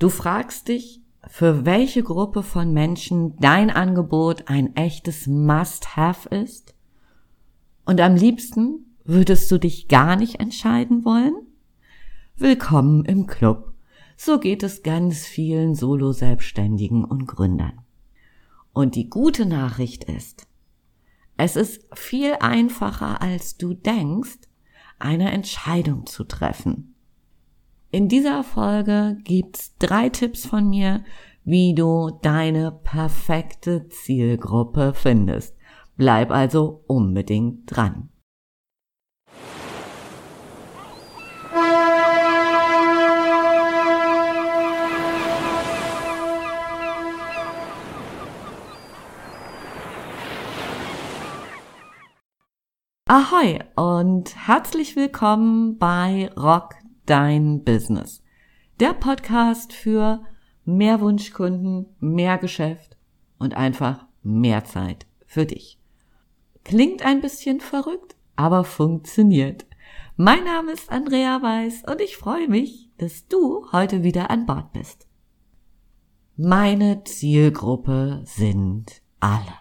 Du fragst dich, für welche Gruppe von Menschen dein Angebot ein echtes Must-Have ist? Und am liebsten würdest du dich gar nicht entscheiden wollen? Willkommen im Club. So geht es ganz vielen Solo-Selbstständigen und Gründern. Und die gute Nachricht ist, es ist viel einfacher, als du denkst, eine Entscheidung zu treffen. In dieser Folge gibt's drei Tipps von mir, wie du deine perfekte Zielgruppe findest. Bleib also unbedingt dran. Ahoi und herzlich willkommen bei Rock Dein Business. Der Podcast für mehr Wunschkunden, mehr Geschäft und einfach mehr Zeit für dich. Klingt ein bisschen verrückt, aber funktioniert. Mein Name ist Andrea Weiß und ich freue mich, dass du heute wieder an Bord bist. Meine Zielgruppe sind alle.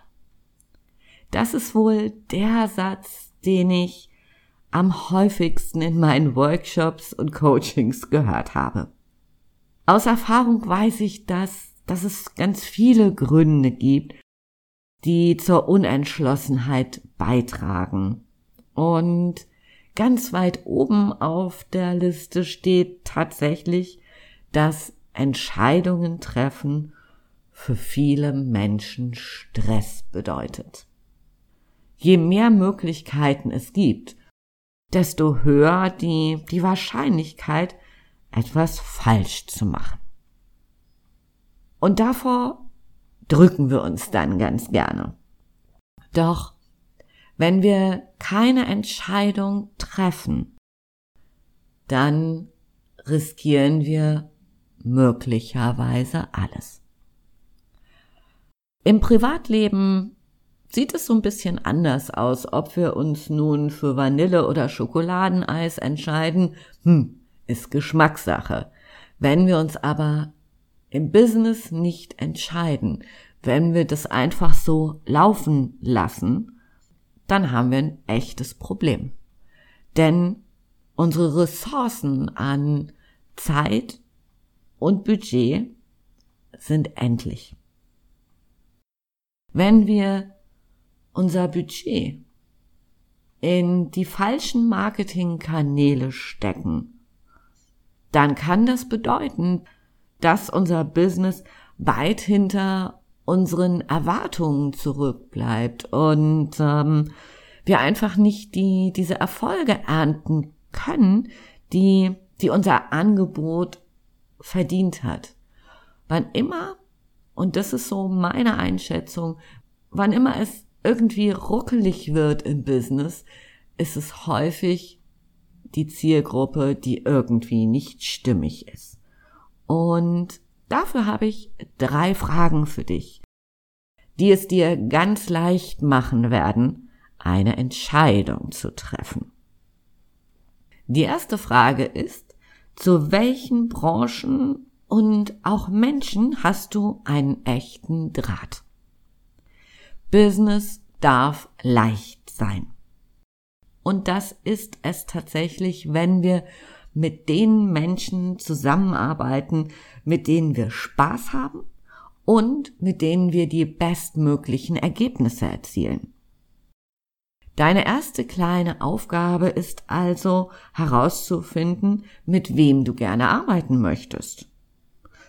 Das ist wohl der Satz, den ich am häufigsten in meinen Workshops und Coachings gehört habe. Aus Erfahrung weiß ich, dass, dass es ganz viele Gründe gibt, die zur Unentschlossenheit beitragen. Und ganz weit oben auf der Liste steht tatsächlich, dass Entscheidungen treffen für viele Menschen Stress bedeutet je mehr Möglichkeiten es gibt, desto höher die, die Wahrscheinlichkeit, etwas falsch zu machen. Und davor drücken wir uns dann ganz gerne. Doch wenn wir keine Entscheidung treffen, dann riskieren wir möglicherweise alles. Im Privatleben sieht es so ein bisschen anders aus, ob wir uns nun für Vanille oder Schokoladeneis entscheiden. Hm, ist Geschmackssache. Wenn wir uns aber im Business nicht entscheiden, wenn wir das einfach so laufen lassen, dann haben wir ein echtes Problem. Denn unsere Ressourcen an Zeit und Budget sind endlich. Wenn wir unser Budget in die falschen Marketingkanäle stecken, dann kann das bedeuten, dass unser Business weit hinter unseren Erwartungen zurückbleibt und ähm, wir einfach nicht die diese Erfolge ernten können, die die unser Angebot verdient hat. Wann immer und das ist so meine Einschätzung, wann immer es irgendwie ruckelig wird im Business, ist es häufig die Zielgruppe, die irgendwie nicht stimmig ist. Und dafür habe ich drei Fragen für dich, die es dir ganz leicht machen werden, eine Entscheidung zu treffen. Die erste Frage ist, zu welchen Branchen und auch Menschen hast du einen echten Draht? Business darf leicht sein. Und das ist es tatsächlich, wenn wir mit den Menschen zusammenarbeiten, mit denen wir Spaß haben und mit denen wir die bestmöglichen Ergebnisse erzielen. Deine erste kleine Aufgabe ist also herauszufinden, mit wem du gerne arbeiten möchtest.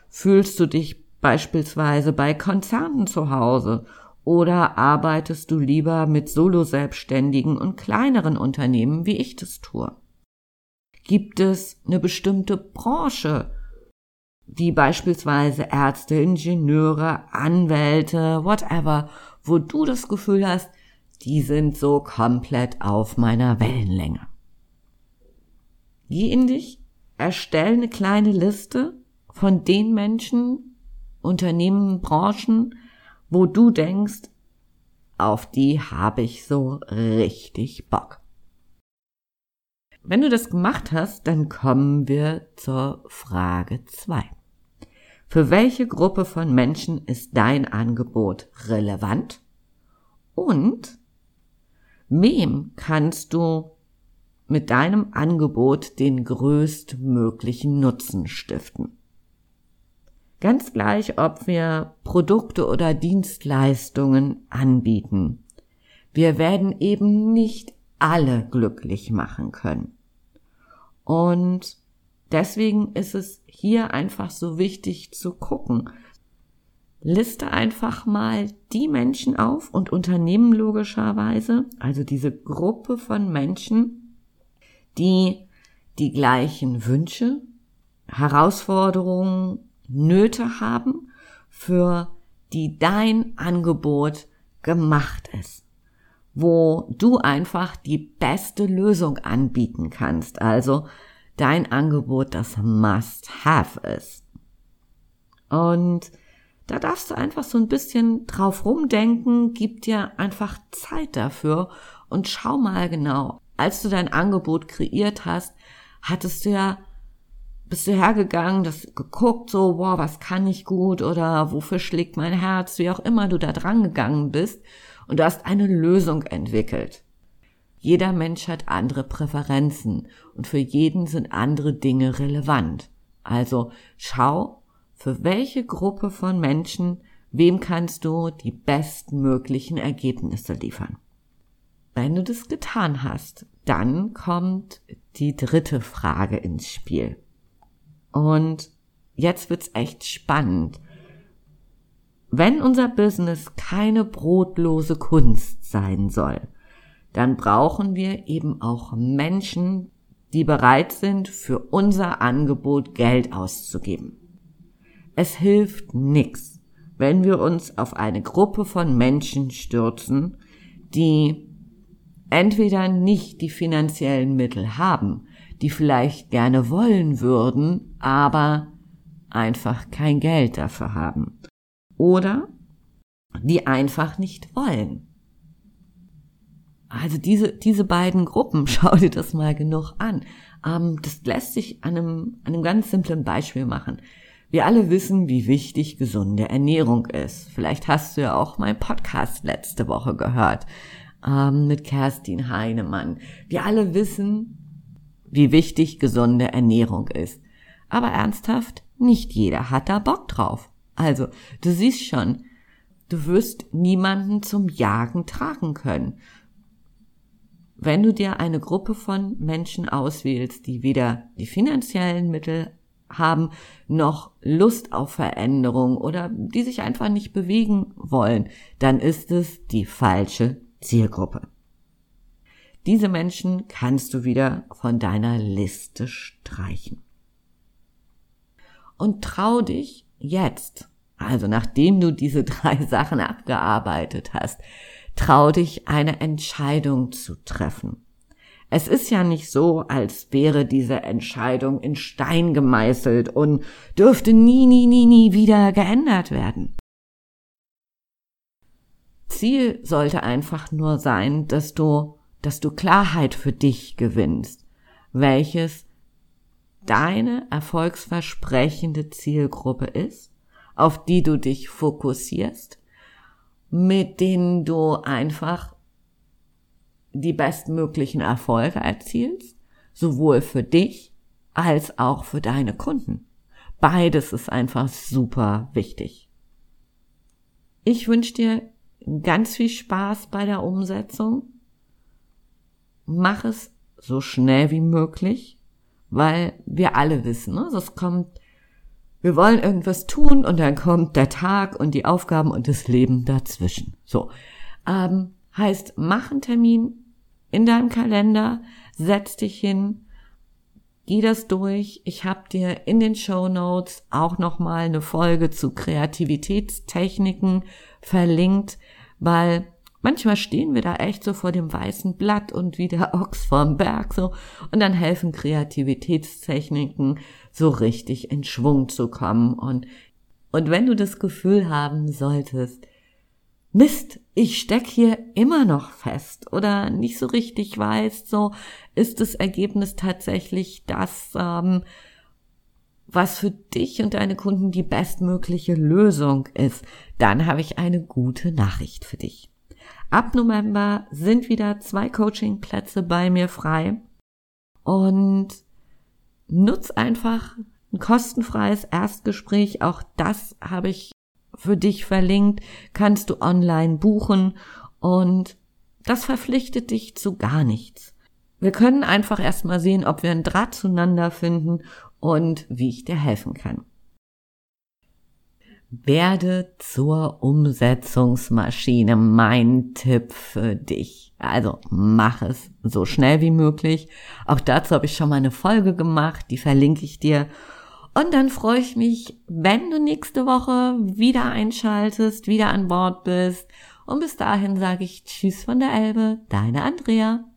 Fühlst du dich beispielsweise bei Konzernen zu Hause oder arbeitest du lieber mit Solo-Selbstständigen und kleineren Unternehmen, wie ich das tue? Gibt es eine bestimmte Branche, die beispielsweise Ärzte, Ingenieure, Anwälte, whatever, wo du das Gefühl hast, die sind so komplett auf meiner Wellenlänge. Geh in dich, erstell eine kleine Liste von den Menschen, Unternehmen, Branchen, wo du denkst, auf die habe ich so richtig Bock. Wenn du das gemacht hast, dann kommen wir zur Frage zwei. Für welche Gruppe von Menschen ist dein Angebot relevant? Und wem kannst du mit deinem Angebot den größtmöglichen Nutzen stiften? Ganz gleich, ob wir Produkte oder Dienstleistungen anbieten. Wir werden eben nicht alle glücklich machen können. Und deswegen ist es hier einfach so wichtig zu gucken. Liste einfach mal die Menschen auf und Unternehmen logischerweise, also diese Gruppe von Menschen, die die gleichen Wünsche, Herausforderungen, Nöte haben, für die dein Angebot gemacht ist wo du einfach die beste Lösung anbieten kannst. Also dein Angebot das Must-Have ist. Und da darfst du einfach so ein bisschen drauf rumdenken, gib dir einfach Zeit dafür und schau mal genau. Als du dein Angebot kreiert hast, hattest du ja, bist du hergegangen, das geguckt, so, wow, was kann ich gut oder wofür schlägt mein Herz, wie auch immer du da dran gegangen bist und du hast eine Lösung entwickelt. Jeder Mensch hat andere Präferenzen und für jeden sind andere Dinge relevant. Also schau, für welche Gruppe von Menschen, wem kannst du die bestmöglichen Ergebnisse liefern. Wenn du das getan hast, dann kommt die dritte Frage ins Spiel. Und jetzt wird's echt spannend, wenn unser Business keine brotlose Kunst sein soll, dann brauchen wir eben auch Menschen, die bereit sind, für unser Angebot Geld auszugeben. Es hilft nichts, wenn wir uns auf eine Gruppe von Menschen stürzen, die entweder nicht die finanziellen Mittel haben, die vielleicht gerne wollen würden, aber einfach kein Geld dafür haben oder die einfach nicht wollen. Also diese, diese beiden Gruppen, schau dir das mal genug an. Ähm, das lässt sich an einem, an einem ganz simplen Beispiel machen. Wir alle wissen, wie wichtig gesunde Ernährung ist. Vielleicht hast du ja auch meinen Podcast letzte Woche gehört ähm, mit Kerstin Heinemann. Wir alle wissen, wie wichtig gesunde Ernährung ist. Aber ernsthaft, nicht jeder hat da Bock drauf. Also, du siehst schon, du wirst niemanden zum Jagen tragen können. Wenn du dir eine Gruppe von Menschen auswählst, die weder die finanziellen Mittel haben, noch Lust auf Veränderung oder die sich einfach nicht bewegen wollen, dann ist es die falsche Zielgruppe. Diese Menschen kannst du wieder von deiner Liste streichen. Und trau dich jetzt also nachdem du diese drei Sachen abgearbeitet hast, trau dich eine Entscheidung zu treffen. Es ist ja nicht so, als wäre diese Entscheidung in Stein gemeißelt und dürfte nie, nie, nie, nie wieder geändert werden. Ziel sollte einfach nur sein, dass du, dass du Klarheit für dich gewinnst, welches deine erfolgsversprechende Zielgruppe ist auf die du dich fokussierst, mit denen du einfach die bestmöglichen Erfolge erzielst, sowohl für dich als auch für deine Kunden. Beides ist einfach super wichtig. Ich wünsche dir ganz viel Spaß bei der Umsetzung. Mach es so schnell wie möglich, weil wir alle wissen, ne, das kommt wir wollen irgendwas tun und dann kommt der Tag und die Aufgaben und das Leben dazwischen. So. Ähm, heißt, mach einen Termin in deinem Kalender, setz dich hin, geh das durch. Ich habe dir in den Show Notes auch nochmal eine Folge zu Kreativitätstechniken verlinkt, weil manchmal stehen wir da echt so vor dem weißen Blatt und wie der Ochs vorm Berg so und dann helfen Kreativitätstechniken so richtig in Schwung zu kommen und und wenn du das Gefühl haben solltest, Mist, ich steck hier immer noch fest oder nicht so richtig weißt, so ist das Ergebnis tatsächlich das, ähm, was für dich und deine Kunden die bestmögliche Lösung ist, dann habe ich eine gute Nachricht für dich. Ab November sind wieder zwei Coachingplätze bei mir frei und nutz einfach ein kostenfreies Erstgespräch. Auch das habe ich für dich verlinkt, kannst du online buchen und das verpflichtet dich zu gar nichts. Wir können einfach erstmal sehen, ob wir einen Draht zueinander finden und wie ich dir helfen kann. Werde zur Umsetzungsmaschine, mein Tipp für dich. Also mach es so schnell wie möglich. Auch dazu habe ich schon mal eine Folge gemacht, die verlinke ich dir. Und dann freue ich mich, wenn du nächste Woche wieder einschaltest, wieder an Bord bist. Und bis dahin sage ich Tschüss von der Elbe, deine Andrea.